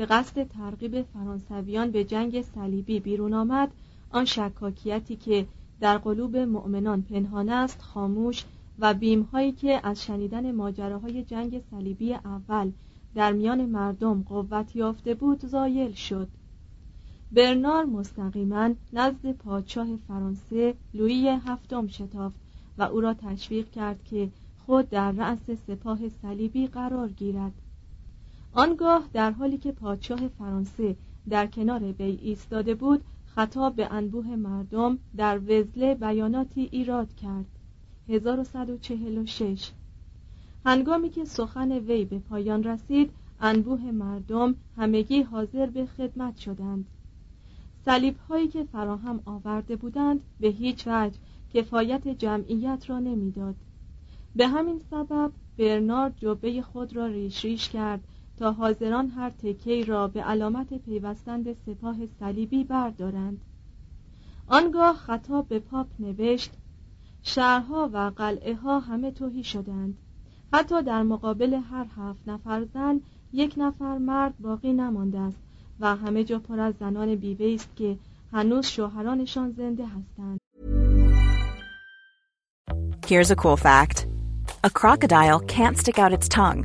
به قصد ترغیب فرانسویان به جنگ صلیبی بیرون آمد. آن شکاکیتی که در قلوب مؤمنان پنهان است خاموش و بیمهایی که از شنیدن ماجراهای جنگ صلیبی اول در میان مردم قوت یافته بود زایل شد. برنار مستقیما نزد پادشاه فرانسه لویی هفتم شتافت و او را تشویق کرد که خود در رأس سپاه صلیبی قرار گیرد. آنگاه در حالی که پادشاه فرانسه در کنار وی ایستاده بود خطاب به انبوه مردم در وزله بیاناتی ایراد کرد. 1146 هنگامی که سخن وی به پایان رسید انبوه مردم همگی حاضر به خدمت شدند. صلیب هایی که فراهم آورده بودند به هیچ وجه کفایت جمعیت را نمی‌داد. به همین سبب برنارد جبه خود را ریش ریش کرد تا حاضران هر تکه را به علامت پیوستند سپاه صلیبی بردارند آنگاه خطاب به پاپ نوشت شهرها و قلعه ها همه توهی شدند حتی در مقابل هر هفت نفر زن یک نفر مرد باقی نمانده است و همه جا پر از زنان بیوه است که هنوز شوهرانشان زنده هستند Here's a cool fact. A crocodile can't stick out its tongue.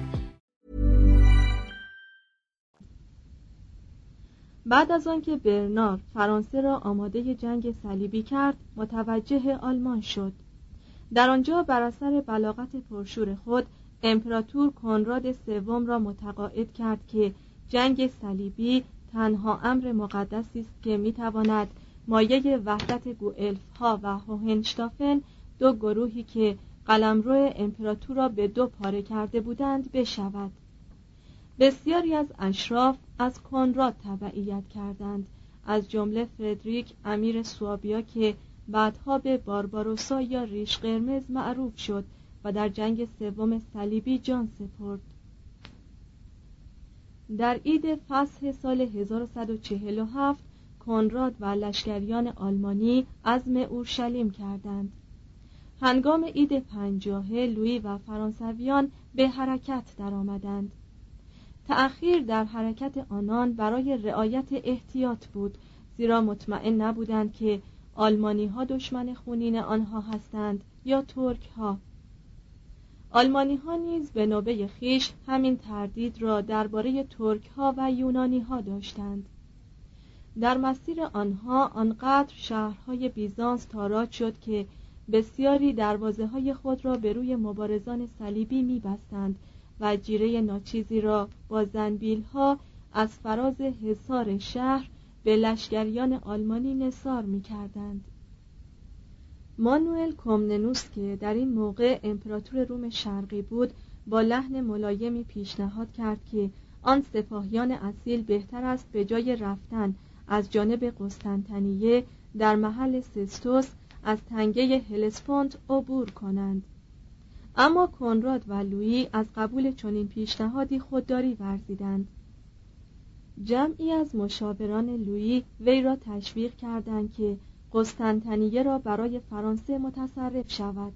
بعد از آنکه برنار فرانسه را آماده جنگ صلیبی کرد متوجه آلمان شد. در آنجا بر اثر بلاغت پرشور خود امپراتور کنراد سوم را متقاعد کرد که جنگ صلیبی تنها امر مقدسی است که می‌تواند مایه وحدت گوئلف ها و هوهنشتافن دو گروهی که قلمرو امپراتور را به دو پاره کرده بودند بشود. بسیاری از اشراف از کنراد تبعیت کردند. از جمله فردریک امیر سوابیا که بعدها به بارباروسا یا ریش قرمز معروف شد و در جنگ سوم صلیبی جان سپرد. در عید فصح سال 1147 کنراد و لشکریان آلمانی عزم اورشلیم کردند. هنگام عید پنجاهه لویی و فرانسویان به حرکت درآمدند. تأخیر در حرکت آنان برای رعایت احتیاط بود زیرا مطمئن نبودند که آلمانی ها دشمن خونین آنها هستند یا ترک ها آلمانی ها نیز به نوبه خیش همین تردید را درباره ترک ها و یونانی ها داشتند. در مسیر آنها آنقدر شهرهای بیزانس تاراج شد که بسیاری دروازه های خود را به روی مبارزان صلیبی میبستند و جیره ناچیزی را با زنبیل ها از فراز حصار شهر به لشکریان آلمانی نصار می کردند. مانوئل کومننوس که در این موقع امپراتور روم شرقی بود با لحن ملایمی پیشنهاد کرد که آن سپاهیان اصیل بهتر است به جای رفتن از جانب قسطنطنیه در محل سستوس از تنگه هلسپونت عبور کنند اما کنراد و لویی از قبول چنین پیشنهادی خودداری ورزیدند. جمعی از مشاوران لویی وی را تشویق کردند که قسطنطنیه را برای فرانسه متصرف شود.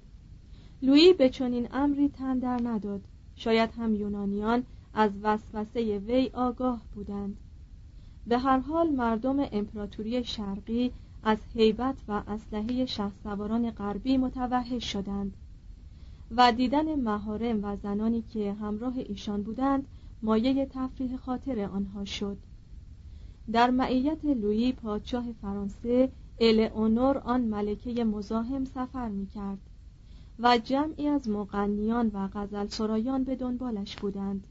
لویی به چنین امری تن در نداد. شاید هم یونانیان از وسوسه وی آگاه بودند. به هر حال مردم امپراتوری شرقی از هیبت و اسلحه شهسواران غربی متوحش شدند. و دیدن مهارم و زنانی که همراه ایشان بودند مایه تفریح خاطر آنها شد. در معیت لویی پادشاه فرانسه الئونور آن ملکه مزاحم سفر می کرد و جمعی از مغنیان و غزل سرایان به دنبالش بودند.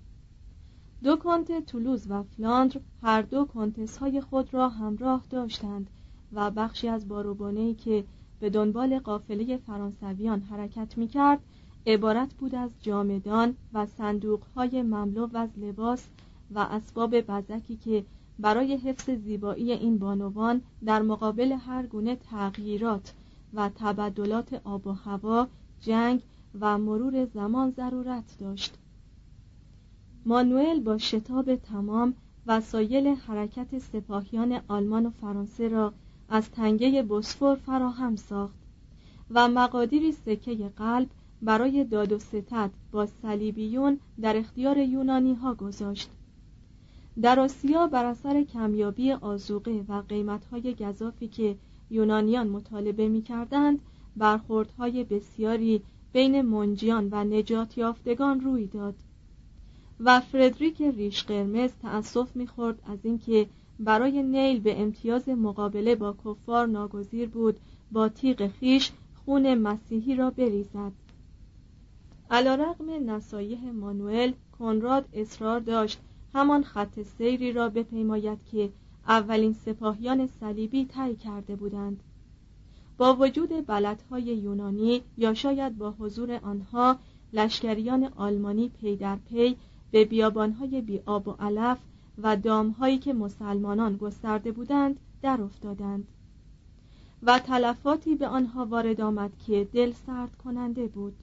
دو کنت تولوز و فلاندر هر دو کنتس های خود را همراه داشتند و بخشی از باروبانهی که به دنبال قافله فرانسویان حرکت می کرد عبارت بود از جامدان و های مملو از لباس و اسباب بزکی که برای حفظ زیبایی این بانوان در مقابل هر گونه تغییرات و تبدلات آب و هوا جنگ و مرور زمان ضرورت داشت. مانوئل با شتاب تمام وسایل حرکت سپاهیان آلمان و فرانسه را از تنگه بسفور فراهم ساخت و مقادیری سکه قلب برای داد و ستد با صلیبیون در اختیار یونانی ها گذاشت. در آسیا بر اثر کمیابی آزوقه و قیمتهای گذافی که یونانیان مطالبه می کردند برخوردهای بسیاری بین منجیان و نجات یافتگان روی داد و فردریک ریش قرمز تأسف می‌خورد از اینکه برای نیل به امتیاز مقابله با کفار ناگزیر بود با تیغ خیش خون مسیحی را بریزد. علیرغم نصایح مانوئل کنراد اصرار داشت. همان خط سیری را بپیماید که اولین سپاهیان صلیبی طی کرده بودند. با وجود بلدهای یونانی یا شاید با حضور آنها لشکریان آلمانی پی در پی به بیابانهای بی آب و علف و دامهایی که مسلمانان گسترده بودند در افتادند. و تلفاتی به آنها وارد آمد که دل سرد کننده بود.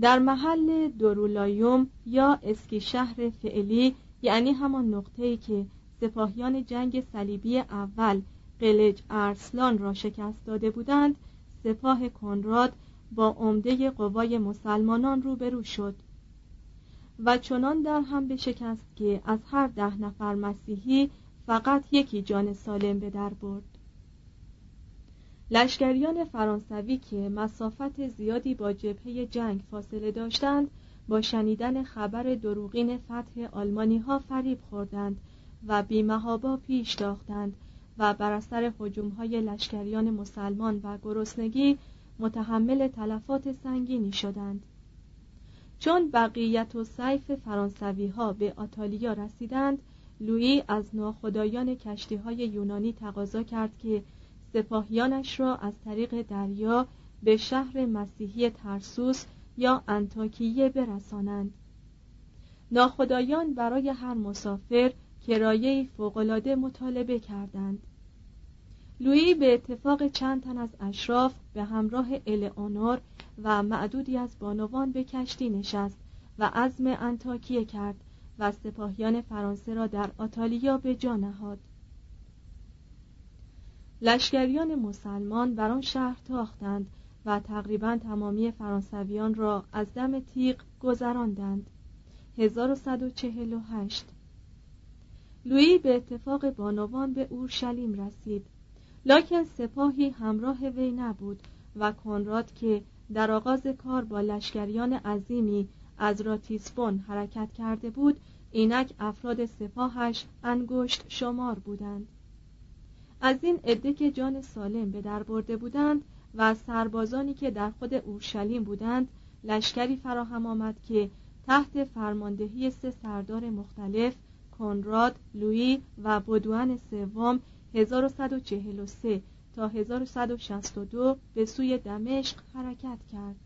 در محل دورولایوم یا اسکی شهر فعلی یعنی همان نقطه‌ای که سپاهیان جنگ صلیبی اول قلج ارسلان را شکست داده بودند سپاه کنراد با عمده قوای مسلمانان روبرو شد. و چنان در هم بشکست که از هر ده نفر مسیحی فقط یکی جان سالم به در برد. لشکریان فرانسوی که مسافت زیادی با جبهه جنگ فاصله داشتند با شنیدن خبر دروغین فتح آلمانی ها فریب خوردند و بیمهابا پیش داختند و بر اثر های لشکریان مسلمان و گرسنگی متحمل تلفات سنگینی شدند. چون بقیت و سیف فرانسوی ها به آتالیا رسیدند لویی از ناخدایان کشتی های یونانی تقاضا کرد که سپاهیانش را از طریق دریا به شهر مسیحی ترسوس یا انتاکیه برسانند. ناخدایان برای هر مسافر کرایه فوقالعاده مطالبه کردند. لویی به اتفاق چند تن از اشراف به همراه الئونور و معدودی از بانوان به کشتی نشست و عزم انتاکیه کرد و سپاهیان فرانسه را در آتالیا به جا نهاد. لشکریان مسلمان بر آن شهر تاختند و تقریبا تمامی فرانسویان را از دم تیغ گذراندند. 1148 لویی به اتفاق بانوان به اورشلیم رسید. لکن سپاهی همراه وی نبود و کنراد که در آغاز کار با لشکریان عظیمی از راتیسبون حرکت کرده بود اینک افراد سپاهش انگشت شمار بودند. از این عده که جان سالم به در برده بودند و سربازانی که در خود اورشلیم بودند لشکری فراهم آمد که تحت فرماندهی سه سردار مختلف کنراد، لویی و بدوان سوم 1143 تا 1162 به سوی دمشق حرکت کرد.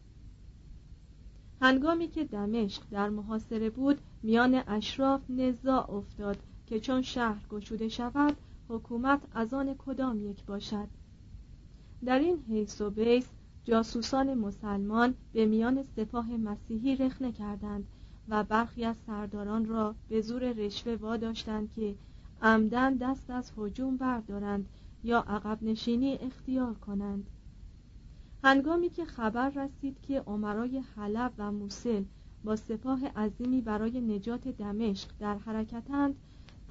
هنگامی که دمشق در محاصره بود میان اشراف نزاع افتاد که چون شهر گشوده شود حکومت از آن کدام یک باشد؟ در این حیث و بیس جاسوسان مسلمان به میان سپاه مسیحی رخنه کردند و برخی از سرداران را به زور رشوه واداشتند که عمدن دست از هجوم بردارند یا عقب نشینی اختیار کنند. هنگامی که خبر رسید که عمرای حلب و موسل با سپاه عظیمی برای نجات دمشق در حرکتند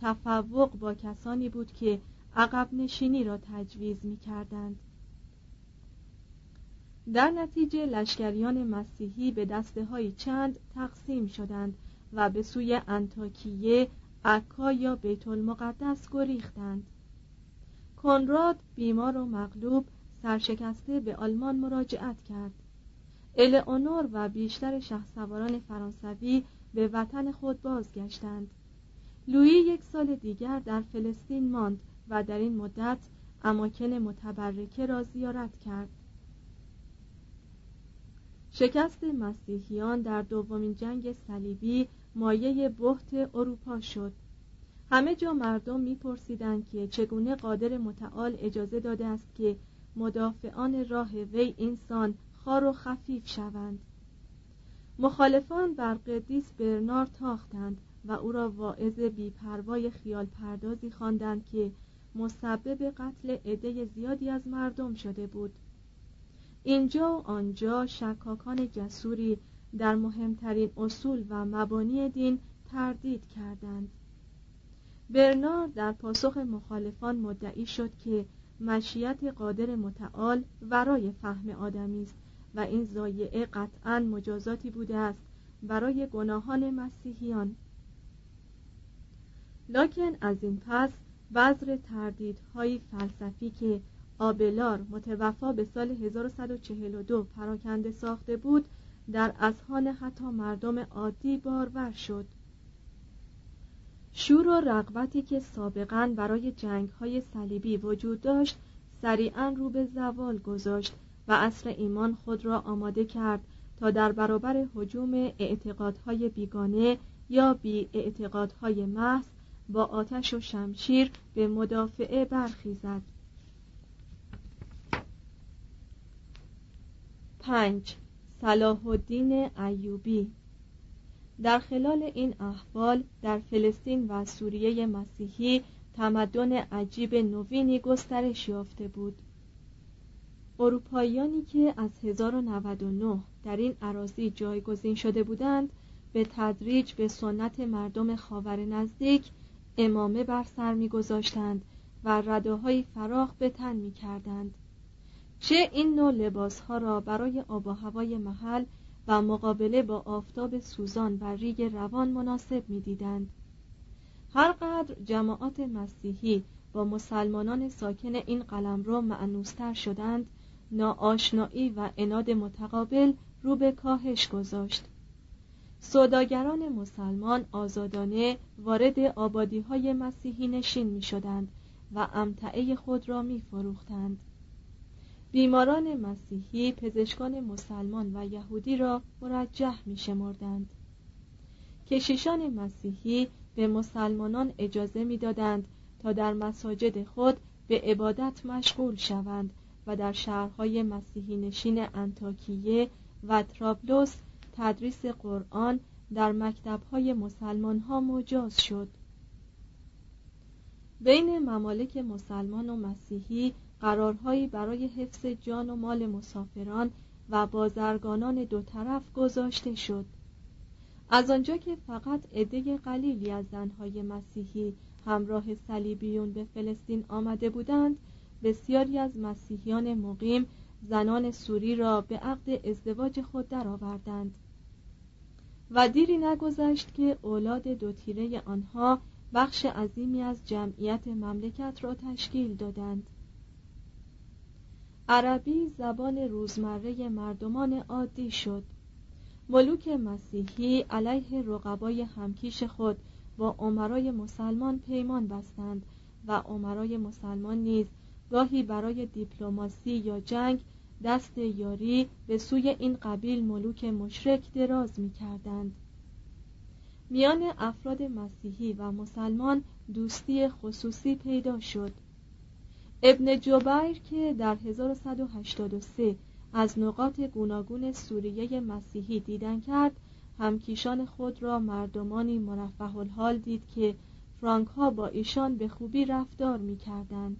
تفوق با کسانی بود که عقب نشینی را تجویز می کردند. در نتیجه لشکریان مسیحی به دسته های چند تقسیم شدند و به سوی انتاکیه عکا یا بیت المقدس گریختند. کنراد بیمار و مغلوب سرشکسته به آلمان مراجعت کرد. الئونور و بیشتر شهسواران فرانسوی به وطن خود بازگشتند. لویی یک سال دیگر در فلسطین ماند و در این مدت اماکن متبرکه را زیارت کرد. شکست مسیحیان در دومین جنگ صلیبی مایه بحت اروپا شد. همه جا مردم میپرسیدند که چگونه قادر متعال اجازه داده است که مدافعان راه وی اینسان خار و خفیف شوند. مخالفان بر قدیس برنار تاختند و او را واعظ بیپروای خیال پردازی خواندند که مسبب قتل عده زیادی از مردم شده بود. اینجا و آنجا شکاکان جسوری در مهمترین اصول و مبانی دین تردید کردند. برنار در پاسخ مخالفان مدعی شد که مشیت قادر متعال ورای فهم آدمی است و این زایعه قطعا مجازاتی بوده است برای گناهان مسیحیان. لکن از این پس بذر تردیدهای فلسفی که آبلار متوفا به سال 1142 پراکنده ساخته بود در اذهان حتی مردم عادی بارور شد. شور و رغبتی که سابقا برای جنگ های صلیبی وجود داشت سریعا رو به زوال گذاشت و اصر ایمان خود را آماده کرد تا در برابر حجوم اعتقادهای بیگانه یا بی اعتقادهای محض با آتش و شمشیر به مدافعه برخیزد. پنج. صلاح الدین ایوبی. در خلال این احوال در فلسطین و سوریه مسیحی تمدن عجیب نوینی گسترش یافته بود. اروپاییانی که از 1099 در این عراضی جایگزین شده بودند به تدریج به سنت مردم خاور نزدیک امامه بر سر میگذاشتند و رداهای فراخ به تن می‌کردند. چه این نوع لباس ها را برای آب و هوای محل و مقابله با آفتاب سوزان و ریگ روان مناسب می‌دیدند. هر قدر جماعات مسیحی با مسلمانان ساکن این قلمرو معنوستر شدند ناآشنایی و اناد متقابل رو به کاهش گذاشت. سوداگران مسلمان آزادانه وارد آبادی های مسیحی نشین می شدند و امتعه خود را می فروختند. بیماران مسیحی پزشکان مسلمان و یهودی را مرجح می شمردند. کشیشان مسیحی به مسلمانان اجازه می‌دادند تا در مساجد خود به عبادت مشغول شوند و در شهرهای مسیحی نشین انتاکیه و ترابلوس تدریس قرآن در مکتبهای مسلمان ها مجاز شد. بین ممالک مسلمان و مسیحی قرارهایی برای حفظ جان و مال مسافران و بازرگانان دو طرف گذاشته شد. از آنجا که فقط عده قلیلی از زنهای مسیحی همراه صلیبیون به فلسطین آمده بودند بسیاری از مسیحیان مقیم زنان سوری را به عقد ازدواج خود درآوردند. و دیری نگذشت که اولاد دو تیره آنها بخش عظیمی از جمعیت مملکت را تشکیل دادند. عربی زبان روزمره مردمان عادی شد. ملوک مسیحی علیه رقبای همکیش خود با عمرای مسلمان پیمان بستند و عمرای مسلمان نیز گاهی برای دیپلماسی یا جنگ دست یاری به سوی این قبیل ملوک مشرک دراز می کردند. میان افراد مسیحی و مسلمان دوستی خصوصی پیدا شد ابن جبیر که در 1183 از نقاط گوناگون سوریه مسیحی دیدن کرد همکیشان خود را مردمانی مرفه الحال دید که فرانک ها با ایشان به خوبی رفتار می کردند.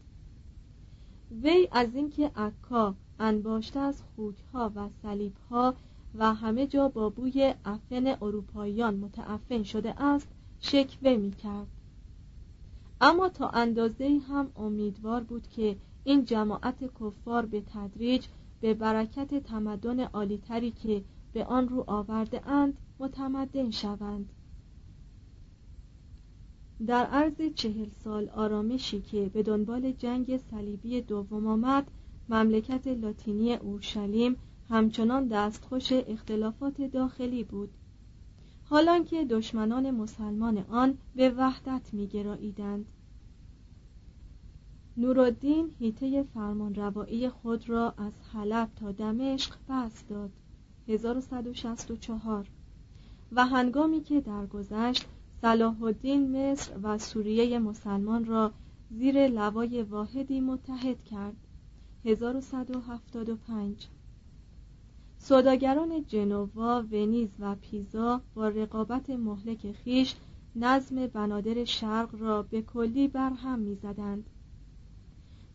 وی از اینکه عکا انباشته از خوک ها و صلیب ها و همه جا با بوی افن اروپاییان متعفن شده است شکوه می کرد اما تا اندازه هم امیدوار بود که این جماعت کفار به تدریج به برکت تمدن عالیتری که به آن رو آورده اند متمدن شوند. در عرض چهل سال آرامشی که به دنبال جنگ صلیبی دوم آمد مملکت لاتینی اورشلیم همچنان دستخوش اختلافات داخلی بود. حالان که دشمنان مسلمان آن به وحدت میگراییدند. نورالدین هیته فرمانروایی خود را از حلب تا دمشق بست داد. 1164 و هنگامی که درگذشت صلاح الدین مصر و سوریه مسلمان را زیر لوای واحدی متحد کرد. 1175 سوداگران جنوا، ونیز و پیزا با رقابت مهلک خیش نظم بنادر شرق را به کلی برهم می‌زدند.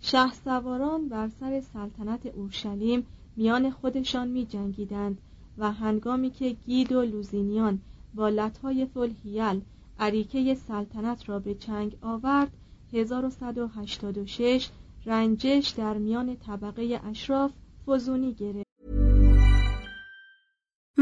شه سواران بر سر سلطنت اورشلیم میان خودشان می جنگیدند و هنگامی که گید و لوزینیان با لطهای فلحیل عریکه سلطنت را به چنگ آورد 1186 رنجش در میان طبقه اشراف فزونی گرفت.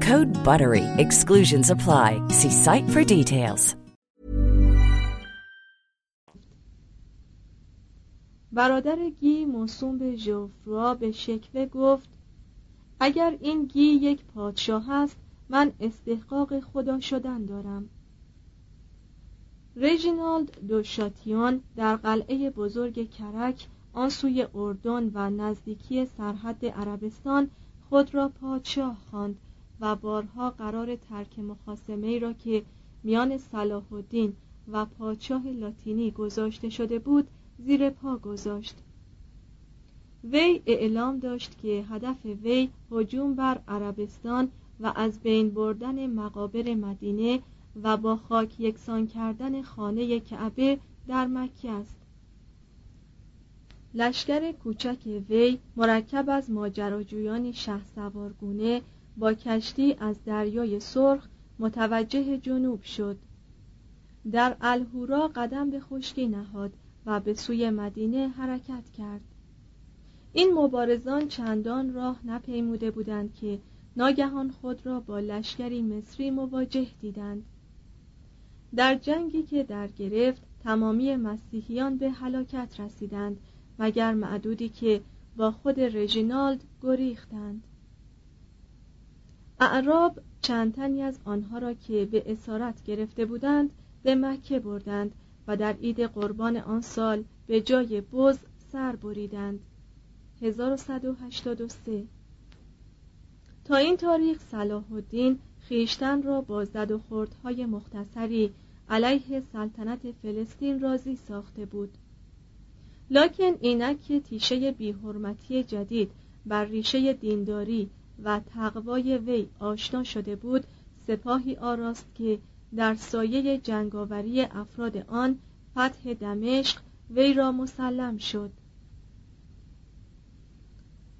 Code BUTTERY. Exclusions apply. See site for details. برادر گی موسوم به ژوفروا به شکوه گفت اگر این گی یک پادشاه است من استحقاق خدا شدن دارم رژینالد دوشاتیون در قلعه بزرگ کرک آن سوی اردن و نزدیکی سرحد عربستان خود را پادشاه خواند و بارها قرار ترک مخاسمه را که میان صلاح الدین و پادشاه لاتینی گذاشته شده بود زیر پا گذاشت. وی اعلام داشت که هدف وی هجوم بر عربستان و از بین بردن مقابر مدینه و با خاک یکسان کردن خانه کعبه در مکه است. لشکر کوچک وی مرکب از ماجراجویان شه سوارگونه با کشتی از دریای سرخ متوجه جنوب شد. در الهورا قدم به خشکی نهاد و به سوی مدینه حرکت کرد. این مبارزان چندان راه نپیموده بودند که ناگهان خود را با لشکری مصری مواجه دیدند. در جنگی که در گرفت تمامی مسیحیان به هلاکت رسیدند مگر معدودی که با خود رژینالد گریختند. اعراب چند تنی از آنها را که به اسارت گرفته بودند به مکه بردند و در عید قربان آن سال به جای بز سر بریدند. 1183 تا این تاریخ صلاح الدین خیشتن را با زد و خوردهای مختصری علیه سلطنت فلسطین راضی ساخته بود. لکن اینک که تیشه بیحرمتی جدید بر ریشه دینداری و تقوای وی آشنا شده بود سپاهی آراست که در سایه جنگاوری افراد آن فتح دمشق وی را مسلم شد.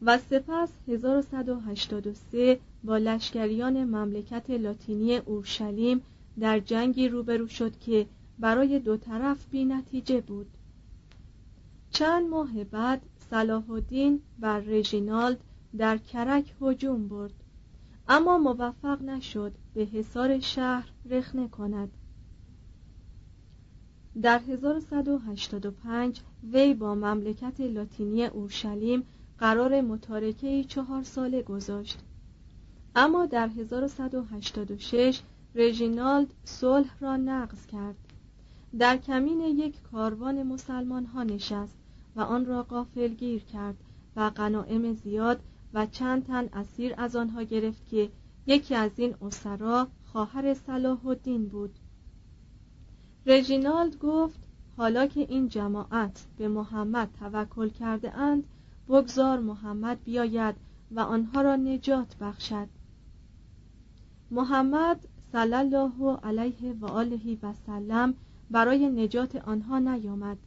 و سپس 1183 با لشکریان مملکت لاتینی اورشلیم در جنگی روبرو شد که برای دو طرف بی نتیجه بود. چند ماه بعد صلاح الدین بر رژینالد در کرک هجوم برد. اما موفق نشد به حصار شهر رخنه کند. در 1185 وی با مملکت لاتینی اورشلیم قرار متارکه چهار ساله گذاشت. اما در 1186 رژینالد صلح را نقض کرد. در کمین یک کاروان مسلمان ها نشست و آن را گیر کرد و غنائم زیاد و چند تن اسیر از آنها گرفت که یکی از این اسرا خواهر صلاح الدین بود. رژینالد گفت حالا که این جماعت به محمد توکل کرده اند بگذار محمد بیاید و آنها را نجات بخشد. محمد صلی الله علیه و آله و سلم برای نجات آنها نیامد.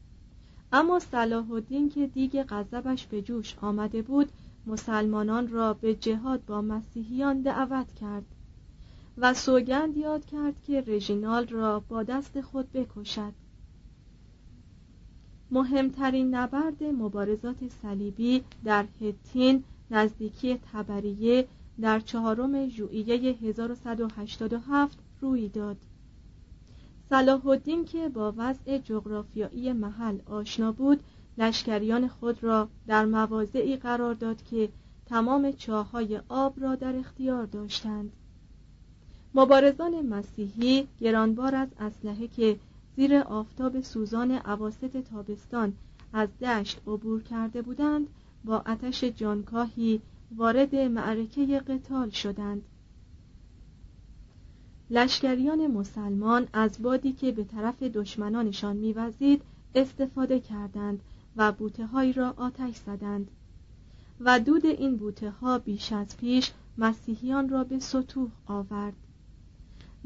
اما صلاح الدین که دیگ غضبش به جوش آمده بود مسلمانان را به جهاد با مسیحیان دعوت کرد و سوگند یاد کرد که رژینال را با دست خود بکشد. مهمترین نبرد مبارزات صلیبی در هتین نزدیکی تبریه در چهارم ژوئیه 1187 روی داد. صلاح الدین که با وضع جغرافیایی محل آشنا بود لشکریان خود را در مواضعی قرار داد که تمام چاهای آب را در اختیار داشتند. مبارزان مسیحی گرانبار از اسلحه که زیر آفتاب سوزان عواست تابستان از دشت عبور کرده بودند با آتش جانکاهی وارد معرکه قتال شدند. لشکریان مسلمان از بادی که به طرف دشمنانشان میوزید استفاده کردند و بوته هایی را آتش زدند. و دود این بوته ها بیش از پیش مسیحیان را به سطوح آورد.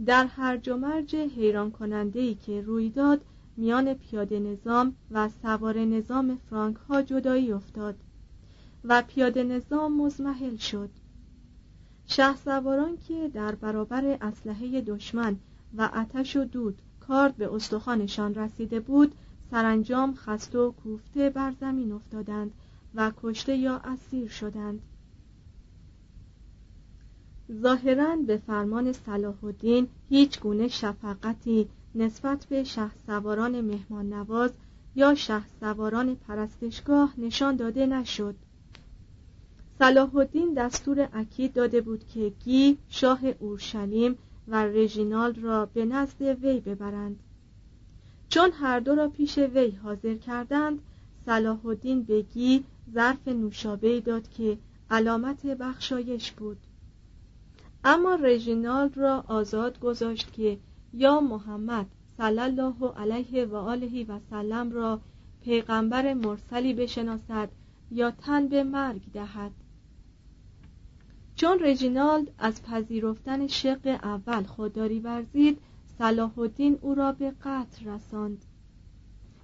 در هرج و مرج حیران کننده ای که روی داد میان پیاده نظام و سوار نظام فرانک ها جدایی افتاد و پیاده نظام مزمحل شد. شه سواران که در برابر اسلحه دشمن و آتش و دود کارد به استخوانشان رسیده بود سرانجام خسته و کوفته بر زمین افتادند و کشته یا اسیر شدند. ظاهرا به فرمان صلاح الدین هیچ گونه شفقتی نسبت به شه سواران مهمان نواز یا شه سواران پرستشگاه نشان داده نشد. صلاح الدین دستور اکید داده بود که گی شاه اورشلیم و رژینالد را به نزد وی ببرند. چون هر دو را پیش وی حاضر کردند صلاح الدین به گی ظرف نوشابه داد که علامت بخشایش بود. اما رژینالد را آزاد گذاشت که یا محمد صلی الله علیه و آله و سلم را پیغمبر مرسلی بشناسد یا تن به مرگ دهد. چون رژینالد از پذیرفتن شق اول خودداری ورزید صلاح الدین او را به قتل رساند.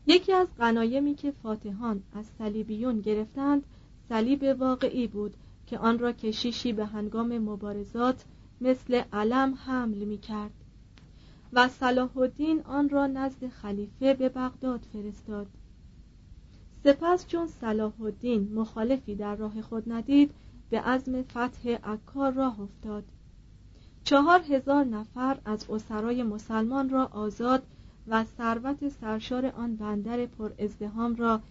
یکی از غنایمی که فاتحان از صلیبیون گرفتند صلیب واقعی بود که آن را کشیشی به هنگام مبارزات مثل علم حمل می کرد و صلاح الدین آن را نزد خلیفه به بغداد فرستاد. سپس چون صلاح الدین مخالفی در راه خود ندید به عزم فتح عکار راه افتاد. چهار هزار نفر از اسرای مسلمان را آزاد و ثروت سرشار آن بندر پر ازدهام را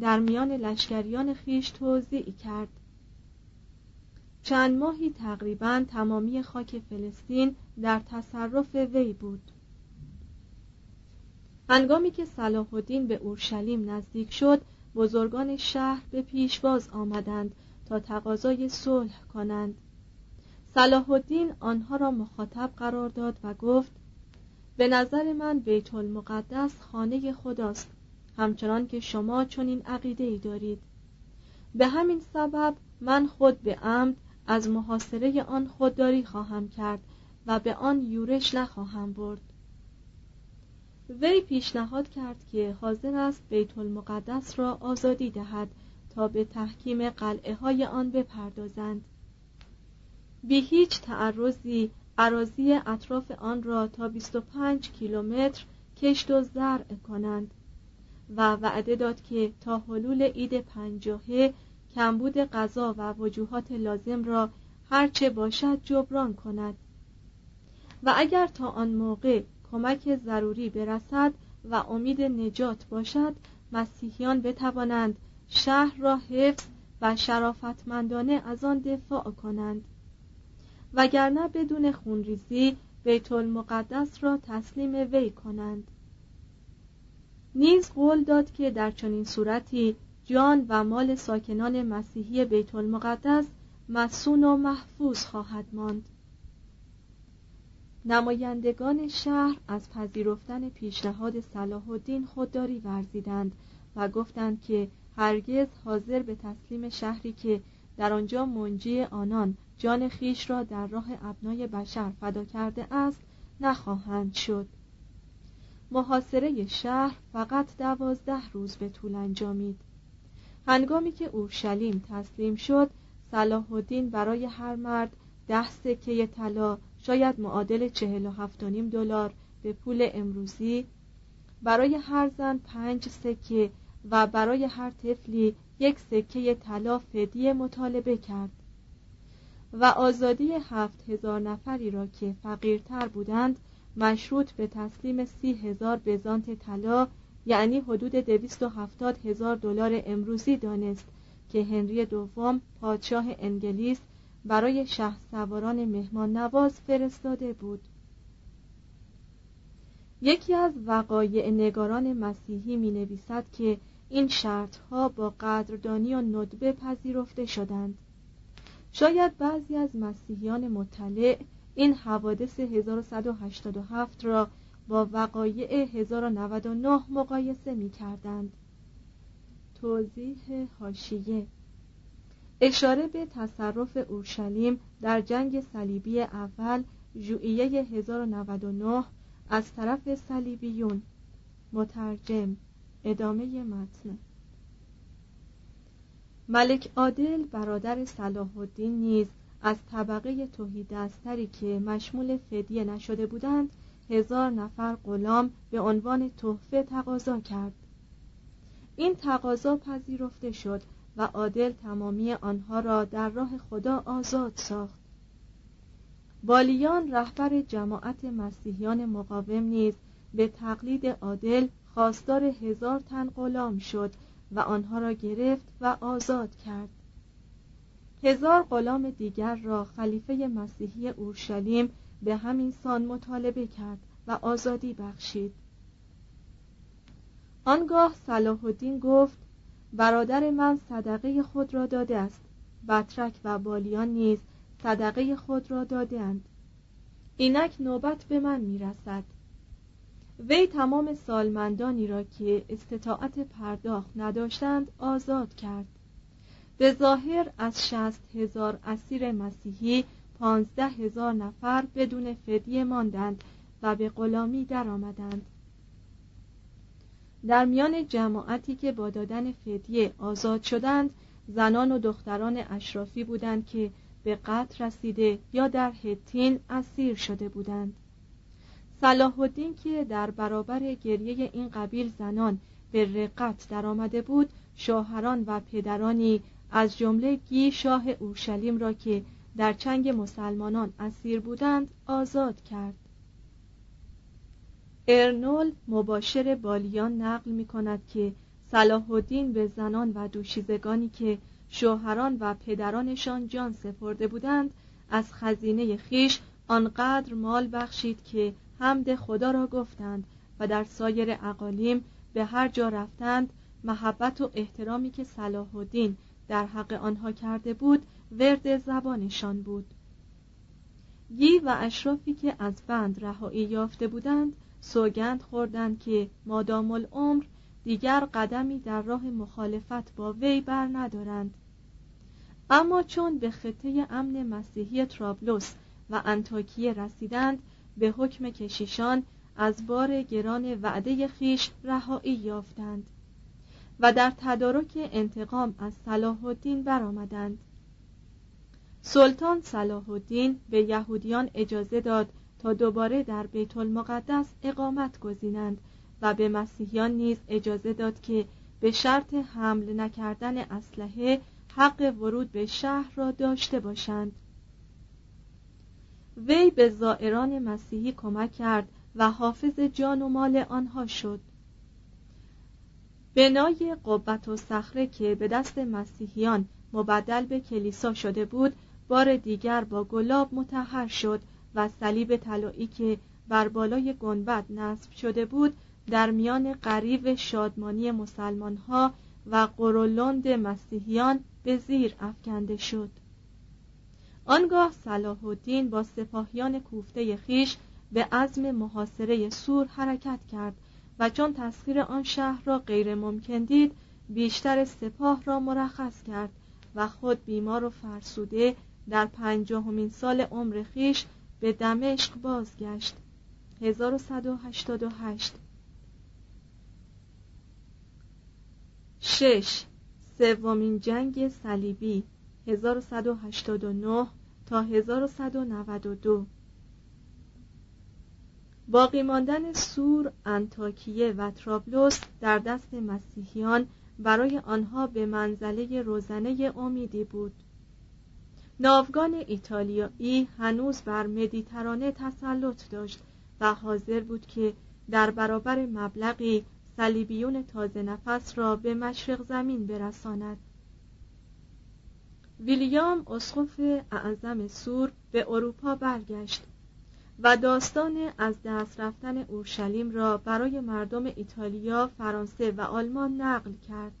در میان لشکریان خیش توضیع کرد. چند ماهی تقریبا تمامی خاک فلسطین در تصرف وی بود. هنگامی که صلاح الدین به اورشلیم نزدیک شد بزرگان شهر به پیشواز آمدند تا تقاضای صلح کنند. صلاح الدین آنها را مخاطب قرار داد و گفت به نظر من بیت المقدس خانه خداست همچنان که شما چنین عقیده ای دارید. به همین سبب من خود به عمد از محاصره آن خودداری خواهم کرد و به آن یورش نخواهم برد. وی پیشنهاد کرد که حاضر است بیت المقدس را آزادی دهد تا به تحکیم قلعه های آن بپردازند. بی هیچ تعرضی عراضی اطراف آن را تا 25 کیلومتر کشت و زرع کنند و وعده داد که تا حلول عید پنجاهه کمبود غذا و وجوهات لازم را هرچه باشد جبران کند و اگر تا آن موقع کمک ضروری برسد و امید نجات باشد مسیحیان بتوانند شهر را حفظ و شرافتمندانه از آن دفاع کنند. وگرنه بدون خونریزی بیت المقدس را تسلیم وی کنند. نیز قول داد که در چنین صورتی جان و مال ساکنان مسیحی بیت المقدس مسون و محفوظ خواهد ماند. نمایندگان شهر از پذیرفتن پیشنهاد صلاح الدین خودداری ورزیدند و گفتند که هرگز حاضر به تسلیم شهری که در آنجا منجی آنان جان خیش را در راه ابنای بشر فدا کرده است نخواهند شد. محاصره شهر فقط دوازده روز به طول انجامید. هنگامی که اورشلیم تسلیم شد صلاح الدین برای هر مرد ده سکه طلا شاید معادل چهل و هفت دلار به پول امروزی برای هر زن پنج سکه و برای هر طفلی یک سکه طلا فدیه مطالبه کرد. و آزادی هفت هزار نفری را که فقیرتر بودند مشروط به تسلیم سی هزار بزانت طلا یعنی حدود دویست و هفتاد هزار دلار امروزی دانست که هنری دوم پادشاه انگلیس برای شه سواران مهمان نواز فرستاده بود. یکی از وقایع نگاران مسیحی می نویسد که این شرطها با قدردانی و ندبه پذیرفته شدند. شاید بعضی از مسیحیان مطلع این حوادث 1187 را با وقایع 1099 مقایسه می کردند توضیح هاشیه اشاره به تصرف اورشلیم در جنگ صلیبی اول ژوئیه 1099 از طرف صلیبیون. مترجم ادامه متن. ملک عادل برادر صلاح الدین نیز از طبقه توحیدستری که مشمول فدیه نشده بودند هزار نفر غلام به عنوان تحفه تقاضا کرد. این تقاضا پذیرفته شد و عادل تمامی آنها را در راه خدا آزاد ساخت. بالیان رهبر جماعت مسیحیان مقاوم نیز به تقلید عادل خواستار هزار تن غلام شد و آنها را گرفت و آزاد کرد. هزار غلام دیگر را خلیفه مسیحی اورشلیم به همین سان مطالبه کرد و آزادی بخشید. آنگاه صلاح الدین گفت برادر من صدقه خود را داده است. بطرک و بالیان نیز صدقه خود را دادهاند اینک نوبت به من می‌رسد. وی تمام سالمندانی را که استطاعت پرداخت نداشتند آزاد کرد. به ظاهر از شست هزار اسیر مسیحی پانزده هزار نفر بدون فدیه ماندند و به غلامی درآمدند. در میان جماعتی که با دادن فدیه آزاد شدند زنان و دختران اشرافی بودند که به قتل رسیده یا در هتین اسیر شده بودند. صلاح الدین که در برابر گریه این قبیل زنان به رقت درآمده بود شوهران و پدرانی از جمله گی شاه اورشلیم را که در چنگ مسلمانان اسیر بودند آزاد کرد. ارنول مباشر بالیان نقل می کند که صلاح الدین به زنان و دوشیزگانی که شوهران و پدرانشان جان سپرده بودند از خزینه خیش آنقدر مال بخشید که حمد خدا را گفتند و در سایر اقالیم به هر جا رفتند محبت و احترامی که صلاح الدین در حق آنها کرده بود ورد زبانشان بود. گی و اشرافی که از بند رهایی یافته بودند سوگند خوردند که مادام العمر دیگر قدمی در راه مخالفت با وی بر ندارند. اما چون به خطه امن مسیحی ترابلوس و انتاکیه رسیدند به حکم کشیشان از بار گران وعده خیش رهایی یافتند و در تدارک انتقام از صلاح الدین برآمدند. سلطان صلاح الدین به یهودیان اجازه داد تا دوباره در بیت المقدس اقامت گزینند و به مسیحیان نیز اجازه داد که به شرط حمل نکردن اسلحه حق ورود به شهر را داشته باشند. وی به زائران مسیحی کمک کرد و حافظ جان و مال آنها شد. بنای قبت و صخره که به دست مسیحیان مبدل به کلیسا شده بود بار دیگر با گلاب متحر شد و صلیب طلایی که بر بالای گنبد نصب شده بود در میان قریب شادمانی مسلمان ها و قرولند مسیحیان به زیر افکنده شد. آنگاه صلاح الدین با سپاهیان کوفته خیش به عزم محاصره سور حرکت کرد و چون تسخیر آن شهر را غیر ممکن دید بیشتر سپاه را مرخص کرد و خود بیمار و فرسوده در پنجاهمین سال عمر خیش به دمشق بازگشت. 1188 شش. سومین جنگ صلیبی. 1189 تا 1192 باقی ماندن سور، انتاکیه و ترابلوس در دست مسیحیان برای آنها به منزله روزنه امیدی بود. ناوگان ایتالیایی هنوز بر مدیترانه تسلط داشت و حاضر بود که در برابر مبلغی صلیبیون تازه نفس را به مشرق زمین برساند. ویلیام اسقف اعظم سور به اروپا برگشت و داستان از دست رفتن اورشلیم را برای مردم ایتالیا، فرانسه و آلمان نقل کرد.